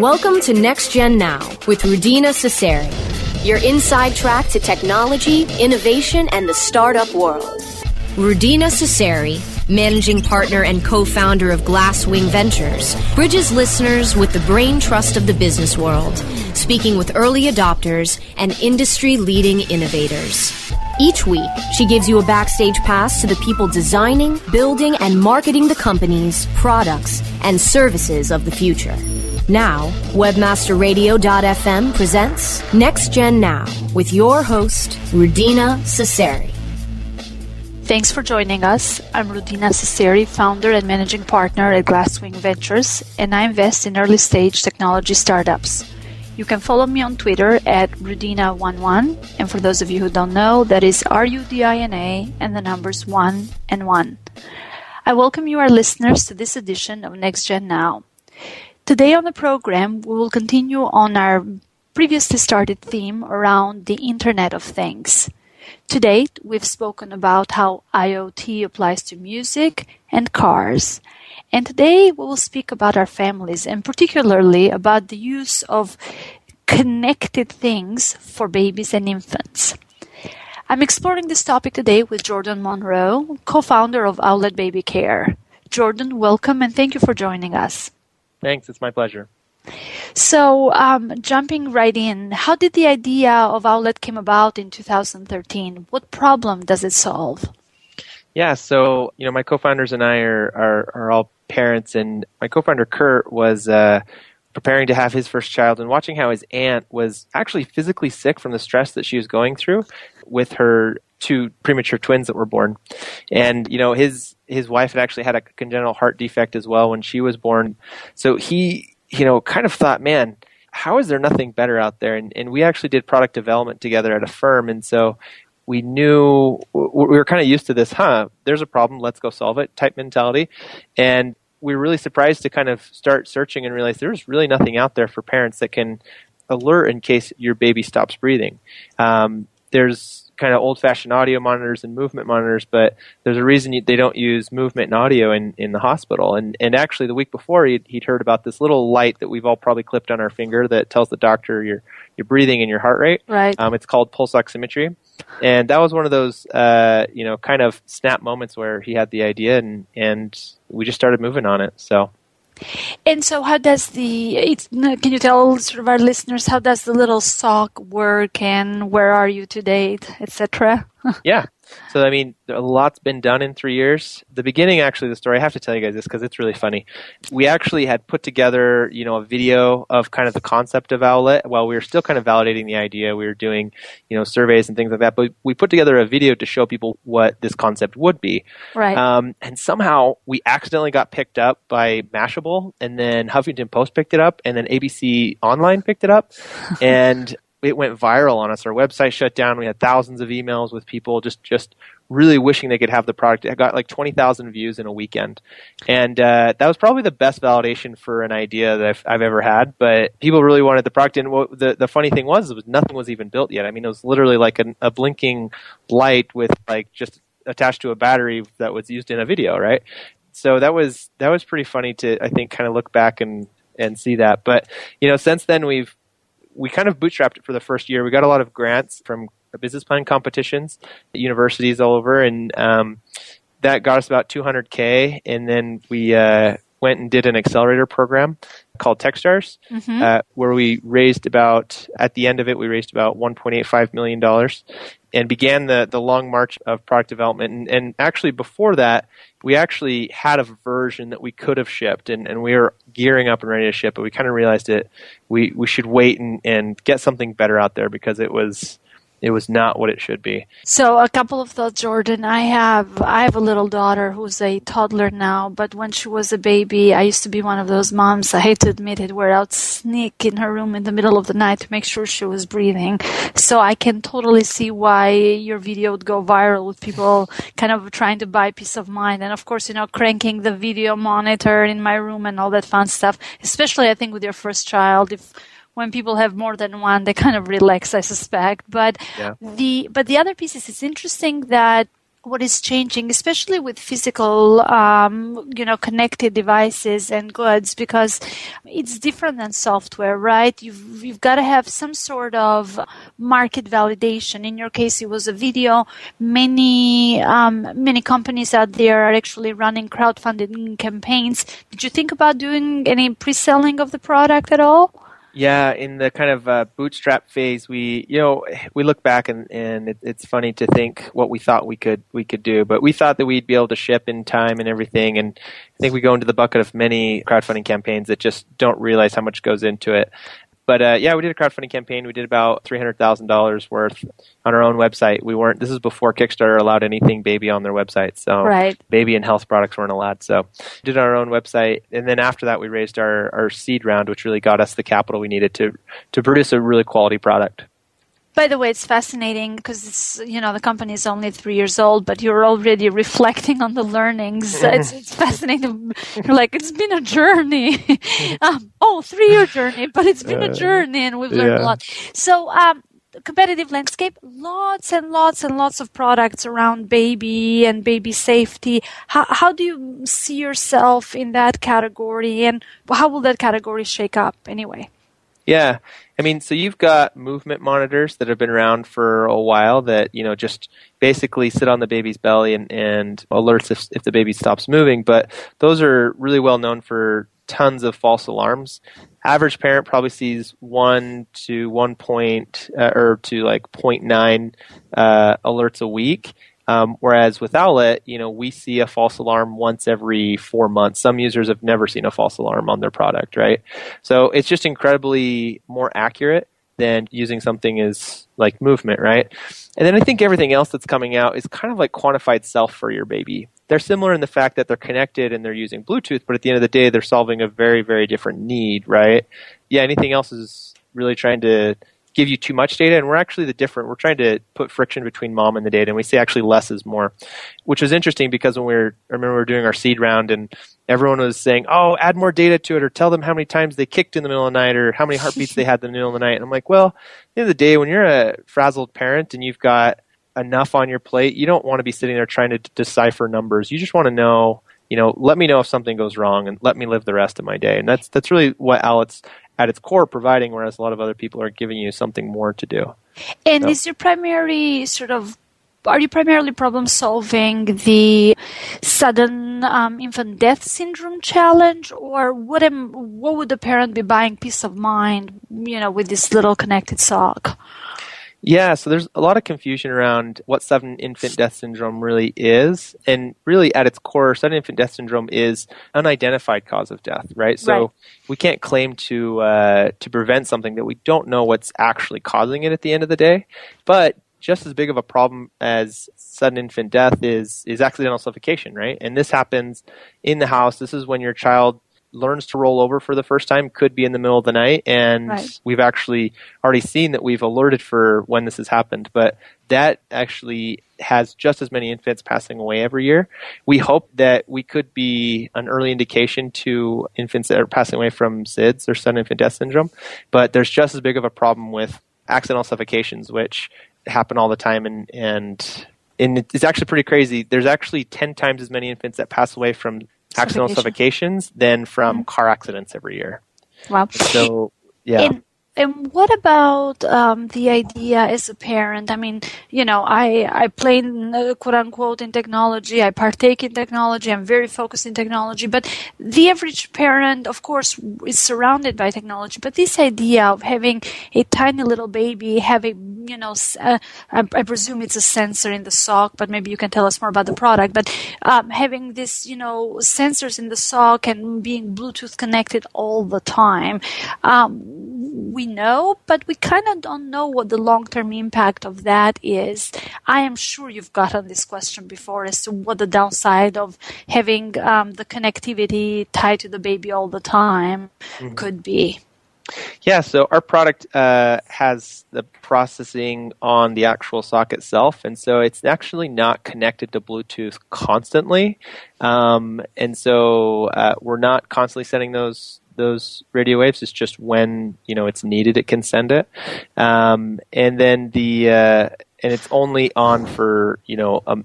Welcome to Next Gen Now with Rudina Seseri, your inside track to technology, innovation, and the startup world. Rudina Seseri, managing partner and co-founder of Glasswing Ventures, bridges listeners with the brain trust of the business world, speaking with early adopters and industry-leading innovators. Each week, she gives you a backstage pass to the people designing, building, and marketing the companies, products, and services of the future. Now, WebmasterRadio.fm presents Next Gen Now with your host, Rudina Seseri. Thanks for joining us. I'm Rudina Seseri, founder and managing partner at Glasswing Ventures, and I invest in early stage technology startups. You can follow me on Twitter at Rudina11, and for those of you who don't know, that is R U D I N A and the numbers 1 and 1. I welcome you, our listeners, to this edition of Next Gen Now. Today on the program, we will continue on our previously started theme around the Internet of Things. To date, we've spoken about how IoT applies to music and cars. And today we will speak about our families and particularly about the use of connected things for babies and infants. I'm exploring this topic today with Jordan Monroe, co-founder of Owlet Baby Care. Jordan, welcome and thank you for joining us. Thanks. It's my pleasure. So, um, jumping right in, how did the idea of Owlet came about in 2013? What problem does it solve? Yeah, so you know, my co-founders and I are are, are all parents, and my co-founder Kurt was uh, preparing to have his first child, and watching how his aunt was actually physically sick from the stress that she was going through with her two premature twins that were born, and you know his his wife had actually had a congenital heart defect as well when she was born, so he you know, kind of thought, man, how is there nothing better out there? And, and we actually did product development together at a firm. And so we knew we were kind of used to this, huh? There's a problem, let's go solve it type mentality. And we were really surprised to kind of start searching and realize there's really nothing out there for parents that can alert in case your baby stops breathing. Um, there's kind of old fashioned audio monitors and movement monitors, but there's a reason they don't use movement and audio in, in the hospital. And, and actually, the week before, he'd, he'd heard about this little light that we've all probably clipped on our finger that tells the doctor your, your breathing and your heart rate. Right. Um, it's called pulse oximetry. And that was one of those, uh, you know, kind of snap moments where he had the idea and, and we just started moving on it. So. And so, how does the? can you tell sort of our listeners how does the little sock work, and where are you to date, etc. yeah, so I mean, a lot's been done in three years. The beginning, actually, the story. I have to tell you guys this because it's really funny. We actually had put together, you know, a video of kind of the concept of Owlet while we were still kind of validating the idea. We were doing, you know, surveys and things like that. But we put together a video to show people what this concept would be. Right. Um, and somehow we accidentally got picked up by Mashable, and then Huffington Post picked it up, and then ABC Online picked it up, and it went viral on us. Our website shut down. We had thousands of emails with people just just really wishing they could have the product. It got like twenty thousand views in a weekend, and uh, that was probably the best validation for an idea that I've, I've ever had. But people really wanted the product, and what the the funny thing was, was nothing was even built yet. I mean, it was literally like a, a blinking light with like just attached to a battery that was used in a video, right? So that was that was pretty funny to I think kind of look back and and see that. But you know, since then we've we kind of bootstrapped it for the first year. We got a lot of grants from business plan competitions at universities all over, and um, that got us about 200k. And then we uh, went and did an accelerator program called TechStars, mm-hmm. uh, where we raised about at the end of it we raised about 1.85 million dollars, and began the the long march of product development. And, and actually before that, we actually had a version that we could have shipped, and, and we were gearing up and ready to ship, but we kind of realized that we we should wait and, and get something better out there because it was it was not what it should be. So a couple of thoughts, Jordan. I have I have a little daughter who's a toddler now, but when she was a baby, I used to be one of those moms. I hate to admit it, where I'd sneak in her room in the middle of the night to make sure she was breathing. So I can totally see why your video would go viral with people kind of trying to buy peace of mind, and of course, you know, cranking the video monitor in my room and all that fun stuff. Especially, I think with your first child, if when people have more than one, they kind of relax, I suspect. But yeah. the but the other piece is it's interesting that what is changing, especially with physical, um, you know, connected devices and goods, because it's different than software, right? You've you've got to have some sort of market validation. In your case, it was a video. Many um, many companies out there are actually running crowdfunding campaigns. Did you think about doing any pre-selling of the product at all? Yeah, in the kind of uh, bootstrap phase, we you know we look back and and it, it's funny to think what we thought we could we could do, but we thought that we'd be able to ship in time and everything, and I think we go into the bucket of many crowdfunding campaigns that just don't realize how much goes into it. But uh, yeah, we did a crowdfunding campaign. We did about three hundred thousand dollars worth on our own website. We weren't. This is before Kickstarter allowed anything baby on their website. So right. baby and health products weren't allowed. So we did our own website, and then after that, we raised our our seed round, which really got us the capital we needed to to produce a really quality product. By the way, it's fascinating because it's you know the company is only three years old, but you're already reflecting on the learnings. it's, it's fascinating. You're like it's been a journey. um, oh, three year journey, but it's been a journey, and we've learned yeah. a lot. So, um, competitive landscape, lots and lots and lots of products around baby and baby safety. How, how do you see yourself in that category, and how will that category shake up anyway? Yeah. I mean, so you've got movement monitors that have been around for a while that, you know, just basically sit on the baby's belly and, and alerts if, if the baby stops moving. But those are really well known for tons of false alarms. Average parent probably sees one to one point uh, or to like 0.9 uh, alerts a week. Um, whereas with Owlet, you know, we see a false alarm once every four months. Some users have never seen a false alarm on their product, right? So it's just incredibly more accurate than using something as like movement, right? And then I think everything else that's coming out is kind of like quantified self for your baby. They're similar in the fact that they're connected and they're using Bluetooth, but at the end of the day, they're solving a very, very different need, right? Yeah, anything else is really trying to give you too much data, and we're actually the different. We're trying to put friction between mom and the data, and we say actually less is more, which was interesting because when we were, I remember we were doing our seed round, and everyone was saying, "Oh, add more data to it, or tell them how many times they kicked in the middle of the night, or how many heartbeats they had in the middle of the night." And I'm like, well, at the end of the day, when you're a frazzled parent and you've got enough on your plate, you don't want to be sitting there trying to d- decipher numbers. You just want to know you know, let me know if something goes wrong and let me live the rest of my day. And that's that's really what Owlet's at its core providing, whereas a lot of other people are giving you something more to do. And so. is your primary sort of are you primarily problem solving the sudden um, infant death syndrome challenge, or what am, what would the parent be buying peace of mind, you know, with this little connected sock? Yeah, so there's a lot of confusion around what sudden infant death syndrome really is. And really, at its core, sudden infant death syndrome is unidentified cause of death, right? So right. we can't claim to, uh, to prevent something that we don't know what's actually causing it at the end of the day. But just as big of a problem as sudden infant death is is accidental suffocation, right? And this happens in the house. This is when your child learns to roll over for the first time could be in the middle of the night. And right. we've actually already seen that we've alerted for when this has happened. But that actually has just as many infants passing away every year. We hope that we could be an early indication to infants that are passing away from sids or sudden infant death syndrome. But there's just as big of a problem with accidental suffocations which happen all the time. And and and it's actually pretty crazy. There's actually 10 times as many infants that pass away from accidental suffocations than from mm-hmm. car accidents every year. Wow. So yeah. In, and what about um, the idea as a parent? I mean, you know, I I play in, quote unquote in technology. I partake in technology. I'm very focused in technology. But the average parent, of course, is surrounded by technology. But this idea of having a tiny little baby, having you know, uh, I, I, presume it's a sensor in the sock, but maybe you can tell us more about the product. But um, having this, you know, sensors in the sock and being Bluetooth connected all the time. Um, we know, but we kind of don't know what the long term impact of that is. I am sure you've gotten this question before as to what the downside of having um, the connectivity tied to the baby all the time mm-hmm. could be. Yeah, so our product uh, has the processing on the actual sock itself, and so it's actually not connected to Bluetooth constantly, um, and so uh, we're not constantly sending those those radio waves. It's just when you know it's needed, it can send it. Um, and then the uh, and it's only on for you know um,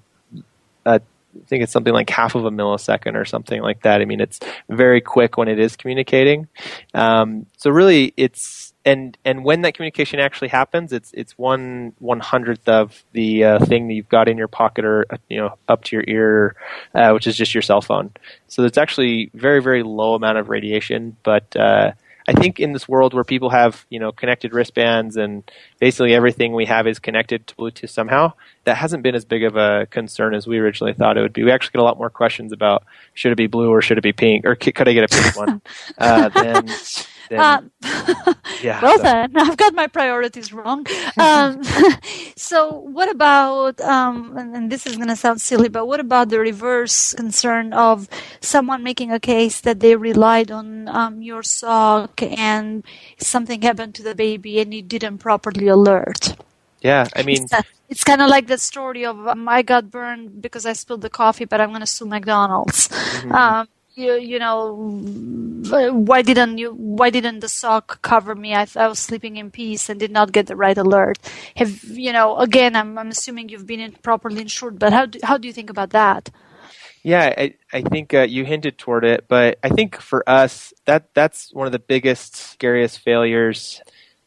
I think it's something like half of a millisecond or something like that. I mean, it's very quick when it is communicating. Um, so really, it's and and when that communication actually happens, it's it's one one hundredth of the uh, thing that you've got in your pocket or you know up to your ear, uh, which is just your cell phone. So it's actually very very low amount of radiation, but uh, I think in this world where people have you know connected wristbands and basically everything we have is connected to Bluetooth somehow, that hasn't been as big of a concern as we originally thought it would be. We actually get a lot more questions about should it be blue or should it be pink or could I get a pink one? Uh, than, than, uh, yeah. Well so. then, I've got my priorities wrong. Um, so what about? Um, and, and this is going to sound silly, but what about the reverse concern of someone making a case that they relied on um, your sock and something happened to the baby and you didn't properly alert? Yeah, I mean, it's, it's kind of like the story of um, I got burned because I spilled the coffee, but I'm going to sue McDonald's. Mm-hmm. Um, you, you know, why didn't you? Why didn't the sock cover me? I, I was sleeping in peace and did not get the right alert. Have you know? Again, I'm, I'm assuming you've been properly insured, but how do, how do you think about that? Yeah, I, I think uh, you hinted toward it, but I think for us that that's one of the biggest, scariest failures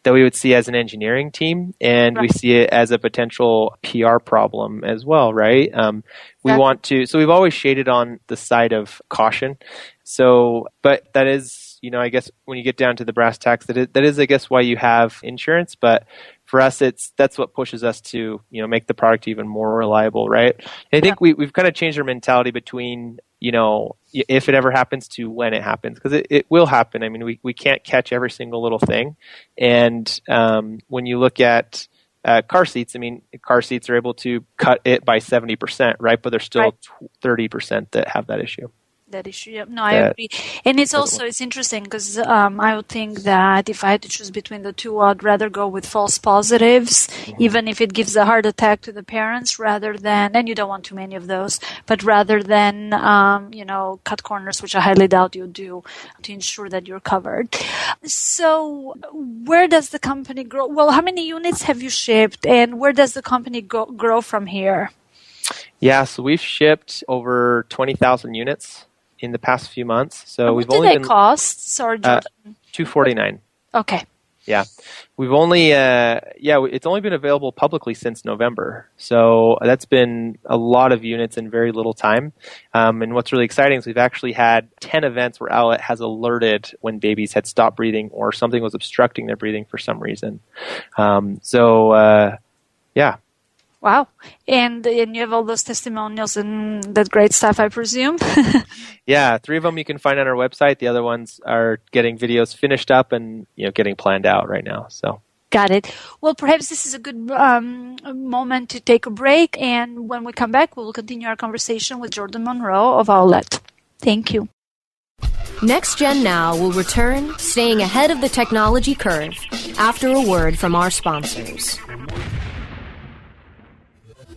that we would see as an engineering team, and right. we see it as a potential PR problem as well, right? Um, we exactly. want to, so we've always shaded on the side of caution. So, but that is, you know, I guess when you get down to the brass tacks, that is, that is, I guess, why you have insurance. But for us, it's that's what pushes us to, you know, make the product even more reliable, right? And I think yeah. we we've kind of changed our mentality between you know, if it ever happens to when it happens, because it, it will happen. I mean, we, we can't catch every single little thing. And um, when you look at uh, car seats, I mean, car seats are able to cut it by 70%, right? But there's still right. 30% that have that issue that issue. Yeah, no, I agree. And it's also it's interesting because um, I would think that if I had to choose between the two, I'd rather go with false positives, mm-hmm. even if it gives a heart attack to the parents, rather than and you don't want too many of those, but rather than um, you know cut corners, which I highly doubt you do, to ensure that you're covered. So, where does the company grow? Well, how many units have you shipped, and where does the company go, grow from here? Yeah, so we've shipped over 20,000 units in the past few months. So and we've what only do they been, cost? Sorry, uh, two forty nine. Okay. Yeah, we've only uh, yeah it's only been available publicly since November, so that's been a lot of units in very little time. Um, and what's really exciting is we've actually had ten events where Owlet has alerted when babies had stopped breathing or something was obstructing their breathing for some reason. Um, so uh, yeah, Wow. And and you have all those testimonials and that great stuff, I presume. yeah, three of them you can find on our website. The other ones are getting videos finished up and you know getting planned out right now. So. Got it. Well, perhaps this is a good um, moment to take a break, and when we come back, we will continue our conversation with Jordan Monroe of Owlet. Thank you. Next Gen Now will return, staying ahead of the technology curve, after a word from our sponsors.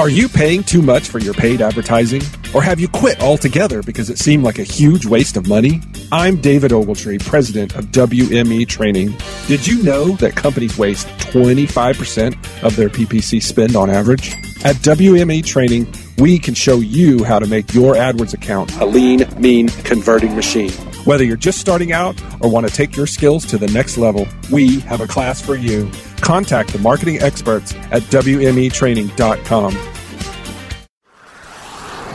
Are you paying too much for your paid advertising? Or have you quit altogether because it seemed like a huge waste of money? I'm David Ogletree, president of WME Training. Did you know that companies waste 25% of their PPC spend on average? At WME Training, we can show you how to make your AdWords account a lean, mean converting machine. Whether you're just starting out or want to take your skills to the next level, we have a class for you. Contact the marketing experts at WMEtraining.com.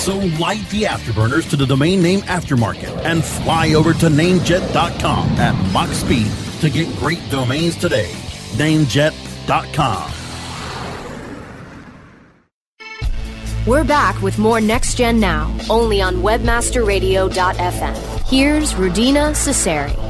So light the afterburners to the domain name aftermarket and fly over to Namejet.com at Mach speed to get great domains today. Namejet.com. We're back with more Next Gen Now, only on WebmasterRadio.fm. Here's Rudina Seseri.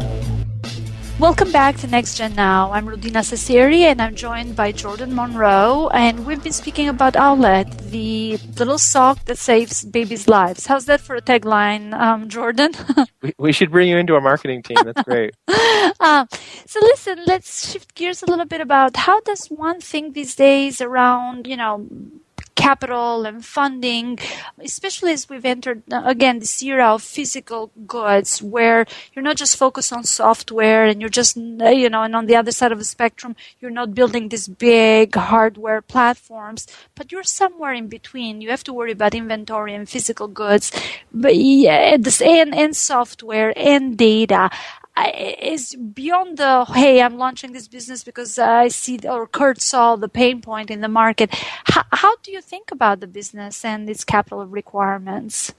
Welcome back to Next Gen Now. I'm Rudina Seseri and I'm joined by Jordan Monroe. And we've been speaking about Owlet, the little sock that saves babies' lives. How's that for a tagline, um, Jordan? we, we, should bring you into our marketing team. That's great. um, so listen, let's shift gears a little bit about how does one think these days around, you know, capital and funding, especially as we've entered uh, again this era of physical goods where you're not just focused on software and you're just, uh, you know, and on the other side of the spectrum, you're not building these big hardware platforms, but you're somewhere in between. You have to worry about inventory and physical goods, but yeah, and, and software and data is beyond the hey i'm launching this business because i see or kurt saw the pain point in the market. How, how do you think about the business and its capital requirements?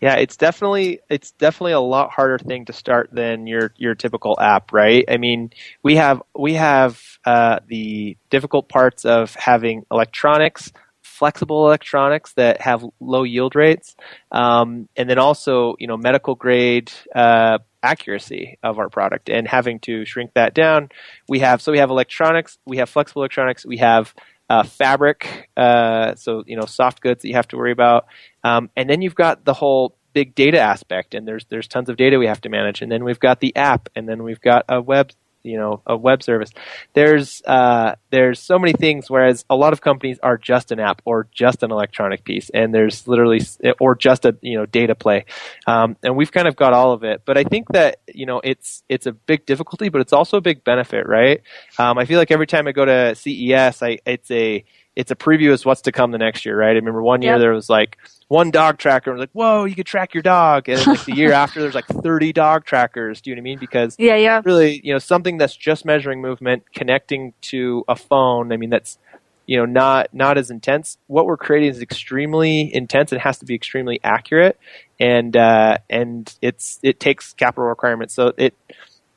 Yeah it's definitely it's definitely a lot harder thing to start than your your typical app right? I mean we have we have uh, the difficult parts of having electronics flexible electronics that have low yield rates, um, and then also you know medical grade uh, accuracy of our product and having to shrink that down. We have so we have electronics, we have flexible electronics, we have uh, fabric, uh, so you know soft goods that you have to worry about, um, and then you've got the whole big data aspect, and there's there's tons of data we have to manage, and then we've got the app, and then we've got a web you know a web service. There's uh, there's so many things. Whereas a lot of companies are just an app or just an electronic piece, and there's literally or just a you know data play, um, and we've kind of got all of it. But I think that you know it's it's a big difficulty, but it's also a big benefit, right? Um, I feel like every time I go to CES, I it's a it's a preview of what's to come the next year, right? I remember one year yep. there was like one dog tracker. And was like, whoa, you could track your dog. And like the year after, there's like 30 dog trackers. Do you know what I mean? Because yeah, yeah, really, you know, something that's just measuring movement, connecting to a phone. I mean, that's you know not not as intense. What we're creating is extremely intense. It has to be extremely accurate, and uh, and it's it takes capital requirements. So it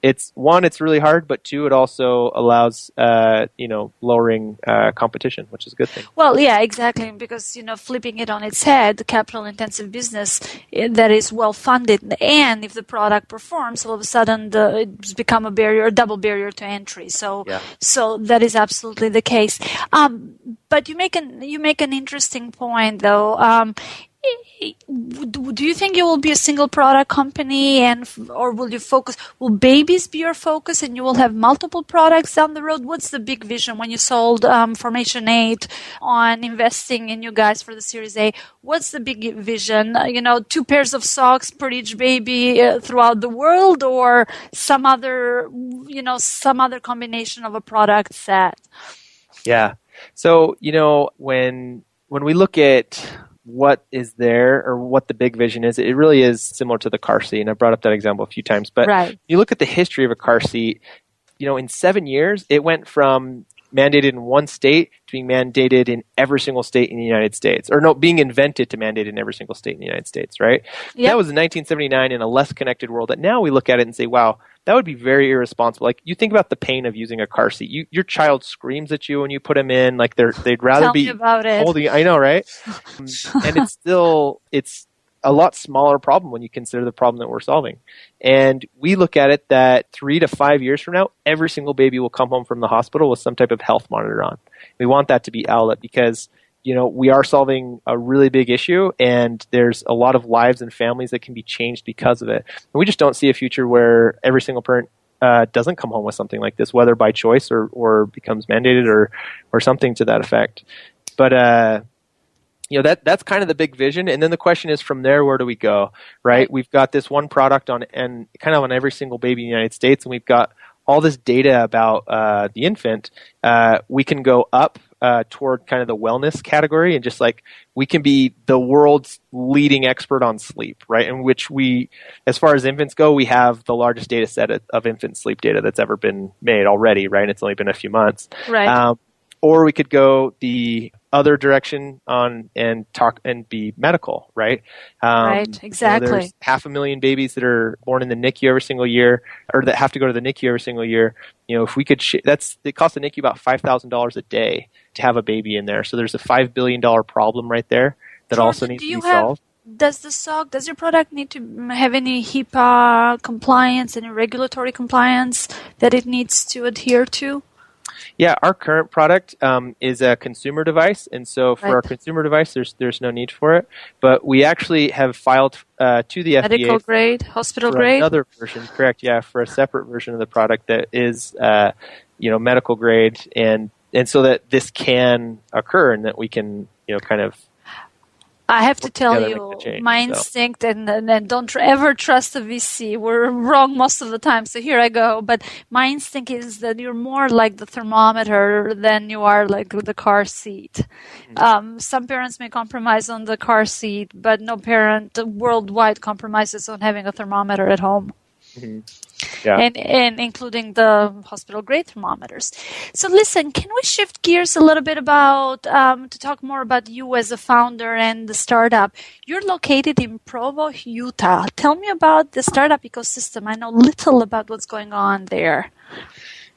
it's one, it's really hard, but two, it also allows uh, you know lowering uh, competition, which is a good thing. Well, yeah, exactly, because you know flipping it on its head, capital intensive business eh, that is well funded, and if the product performs, all of a sudden the, it's become a barrier, a double barrier to entry. So, yeah. so that is absolutely the case. Um, but you make an you make an interesting point, though. Um, do you think you will be a single product company and or will you focus will babies be your focus and you will have multiple products down the road? What's the big vision when you sold um, formation 8 on investing in you guys for the series a? What's the big vision? Uh, you know two pairs of socks per each baby uh, throughout the world or some other you know some other combination of a product set? Yeah. So you know when when we look at what is there or what the big vision is, it really is similar to the car seat. And I brought up that example a few times. But right. you look at the history of a car seat, you know, in seven years, it went from mandated in one state to being mandated in every single state in the United States, or no, being invented to mandate in every single state in the United States, right? Yep. That was in 1979 in a less connected world. That now we look at it and say, wow, that would be very irresponsible. Like you think about the pain of using a car seat. You, your child screams at you when you put them in. Like they're they'd rather Tell be about it. holding. I know, right? and it's still it's a lot smaller problem when you consider the problem that we're solving. And we look at it that three to five years from now, every single baby will come home from the hospital with some type of health monitor on. We want that to be Owlet because you know, we are solving a really big issue, and there's a lot of lives and families that can be changed because of it. And we just don't see a future where every single parent uh, doesn't come home with something like this, whether by choice or, or becomes mandated or or something to that effect. But uh, you know that that's kind of the big vision, and then the question is from there, where do we go? Right? We've got this one product on and kind of on every single baby in the United States, and we've got all this data about uh, the infant. Uh, we can go up uh, toward kind of the wellness category and just like we can be the world's leading expert on sleep, right? In which we, as far as infants go, we have the largest data set of infant sleep data that's ever been made already, right? And it's only been a few months. Right. Um, or we could go the other direction on and talk and be medical, right? Um, Right, you know, exactly. there's half a million babies that are born in the NICU every single year, or that have to go to the NICU every single year. You know, if we could, sh- that's it costs the NICU about five thousand dollars a day to have a baby in there. So there's a five billion dollar problem right there that also needs to be have- solved. Does the SOC, does your product need to have any HIPAA compliance, any regulatory compliance that it needs to adhere to? Yeah, our current product um, is a consumer device, and so for Right. our consumer device, there's there's no need for it. But we actually have filed uh, to the Medical FDA grade, hospital for grade? another version. Correct? Yeah, for a separate version of the product that is, uh, you know, medical grade, and and so that this can occur, and that we can, you know, kind of I have to tell you, change, my so. instinct, and, and, and don't ever trust a VC. We're wrong most of the time, so here I go. But my instinct is that you're more like the thermometer than you are like the car seat. Mm-hmm. Um, some parents may compromise on the car seat, but no parent worldwide compromises on having a thermometer at home yeah. and, and including the hospital grade thermometers. So listen, can we shift gears a little bit about um, to talk more about you as a founder and the startup? You're located in Provo, Utah. Tell me about the startup ecosystem. I know little about what's going on there.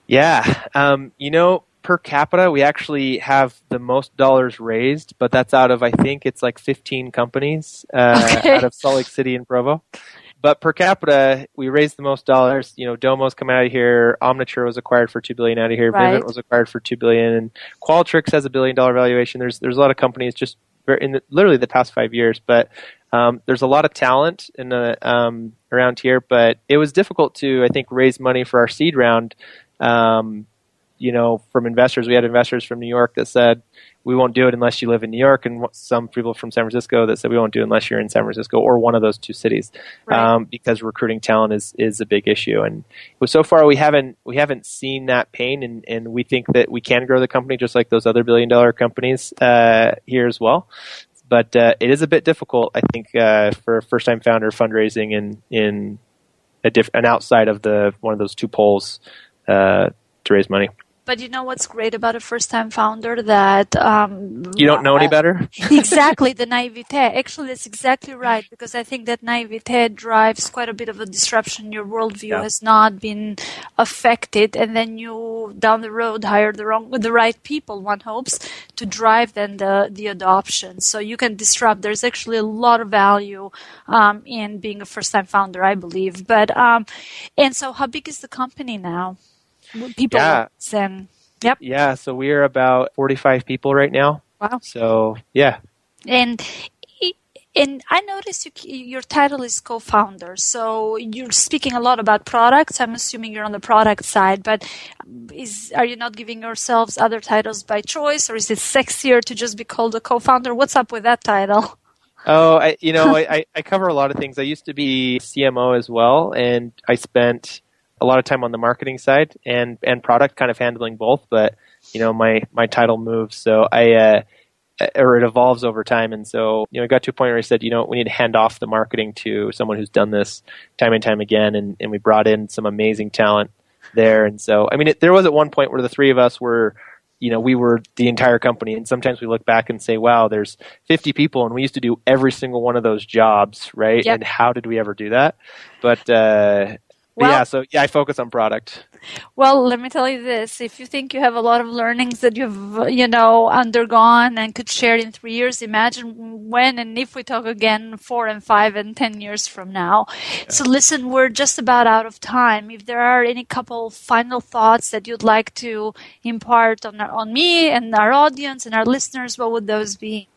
Yeah, um, you know, per capita, we actually have the most dollars raised, but that's out of I think it's like 15 companies uh, Okay. out of Salt Lake City and Provo. But per capita, we raised the most dollars. You know, Domo's come out of here. Omniture was acquired for two billion out of here. Right. Vivint was acquired for two billion, and Qualtrics has a billion dollar valuation. There's there's a lot of companies just in the, literally the past five years, but um, there's a lot of talent in the um, around here. But it was difficult to I think raise money for our seed round um, you know, from investors. We had investors from New York that said, we won't do it unless you live in New York, and some people from San Francisco that said we won't do it unless you're in San Francisco or one of those two cities, Right. um, because recruiting talent is is a big issue. And so far, we haven't we haven't seen that pain, and, and we think that we can grow the company just like those other billion dollar companies uh, here as well. But uh, it is a bit difficult, I think, uh, for a first time founder fundraising in in a diff- an outside of the one of those two poles uh, to raise money. But you know what's great about a first-time founder that um, You don't know any better. exactly the naivete. Actually, that's exactly right because I think that naivete drives quite a bit of a disruption. Your worldview Yeah. has not been affected, and then you down the road hire the wrong, the right people. One hopes to drive then the the adoption. So you can disrupt. There's actually a lot of value um, in being a first-time founder, I believe. But um, and so, how big is the company now? People Yeah. and yep. Yeah, so we are about 45 people right now. Wow. So, yeah. And and I noticed you, your title is co-founder, so you're speaking a lot about products. I'm assuming you're on the product side, but is are you not giving yourselves other titles by choice, or is it sexier to just be called a co-founder? What's up with that title? Oh, I, you know, I, I- I cover a lot of things. I used to be CMO as well, and I spent a lot of time on the marketing side and, and product, kind of handling both. But you know, my my title moves, so I uh, or it evolves over time. And so, you know, I got to a point where I said, you know, we need to hand off the marketing to someone who's done this time and time again, and, and we brought in some amazing talent there. And so, I mean, it, there was at one point where the three of us were you know, we were the entire company. And sometimes we look back and say, wow, there's 50 people and we used to do every single one of those jobs, right? Yep. And how did we ever do that? But, uh, Well, yeah, so yeah, I focus on product. Well, let me tell you this: if you think you have a lot of learnings that you've you know undergone and could share in three years, imagine when and if we talk again four and five and ten years from now. Yeah. So listen, we're just about out of time. If there are any couple final thoughts that you'd like to impart on our, on me and our audience and our listeners, what would those be?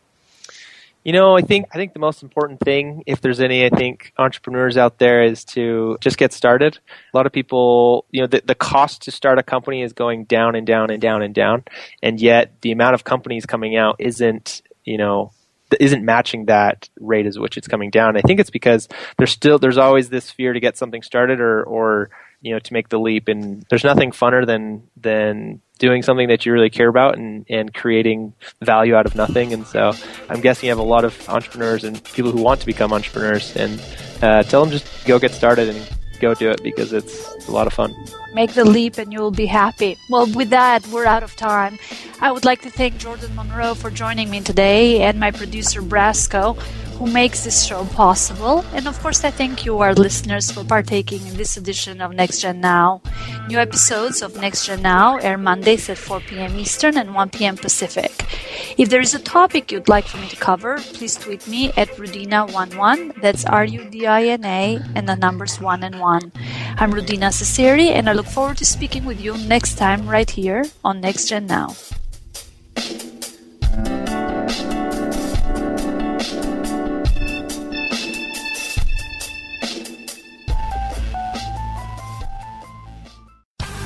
You know, I think I think the most important thing, if there's any, I think entrepreneurs out there, is to just get started. A lot of people, you know, the, the cost to start a company is going down and down and down and down, and yet the amount of companies coming out isn't, you know, isn't matching that rate as which it's coming down. I think it's because there's still there's always this fear to get something started or or you know to make the leap, and there's nothing funner than than doing something that you really care about and, and creating value out of nothing. And so I'm guessing you have a lot of entrepreneurs and people who want to become entrepreneurs and uh, tell them just go get started and go do it because it's a lot of fun. Make the leap and you will be happy. Well, with that, we're out of time. I would like to thank Jordan Monroe for joining me today and my producer Brasco who makes this show possible. And of course, I thank you, our listeners, for partaking in this edition of Next Gen Now. New episodes of Next Gen Now air Mondays at 4 p.m. Eastern and 1 p.m. Pacific. If there is a topic you'd like for me to cover, please tweet me at Rudina11. That's R U D I N A and the numbers 1 and 1. I'm Rudina Seseri, and I look forward to speaking with you next time right here on Next Gen Now.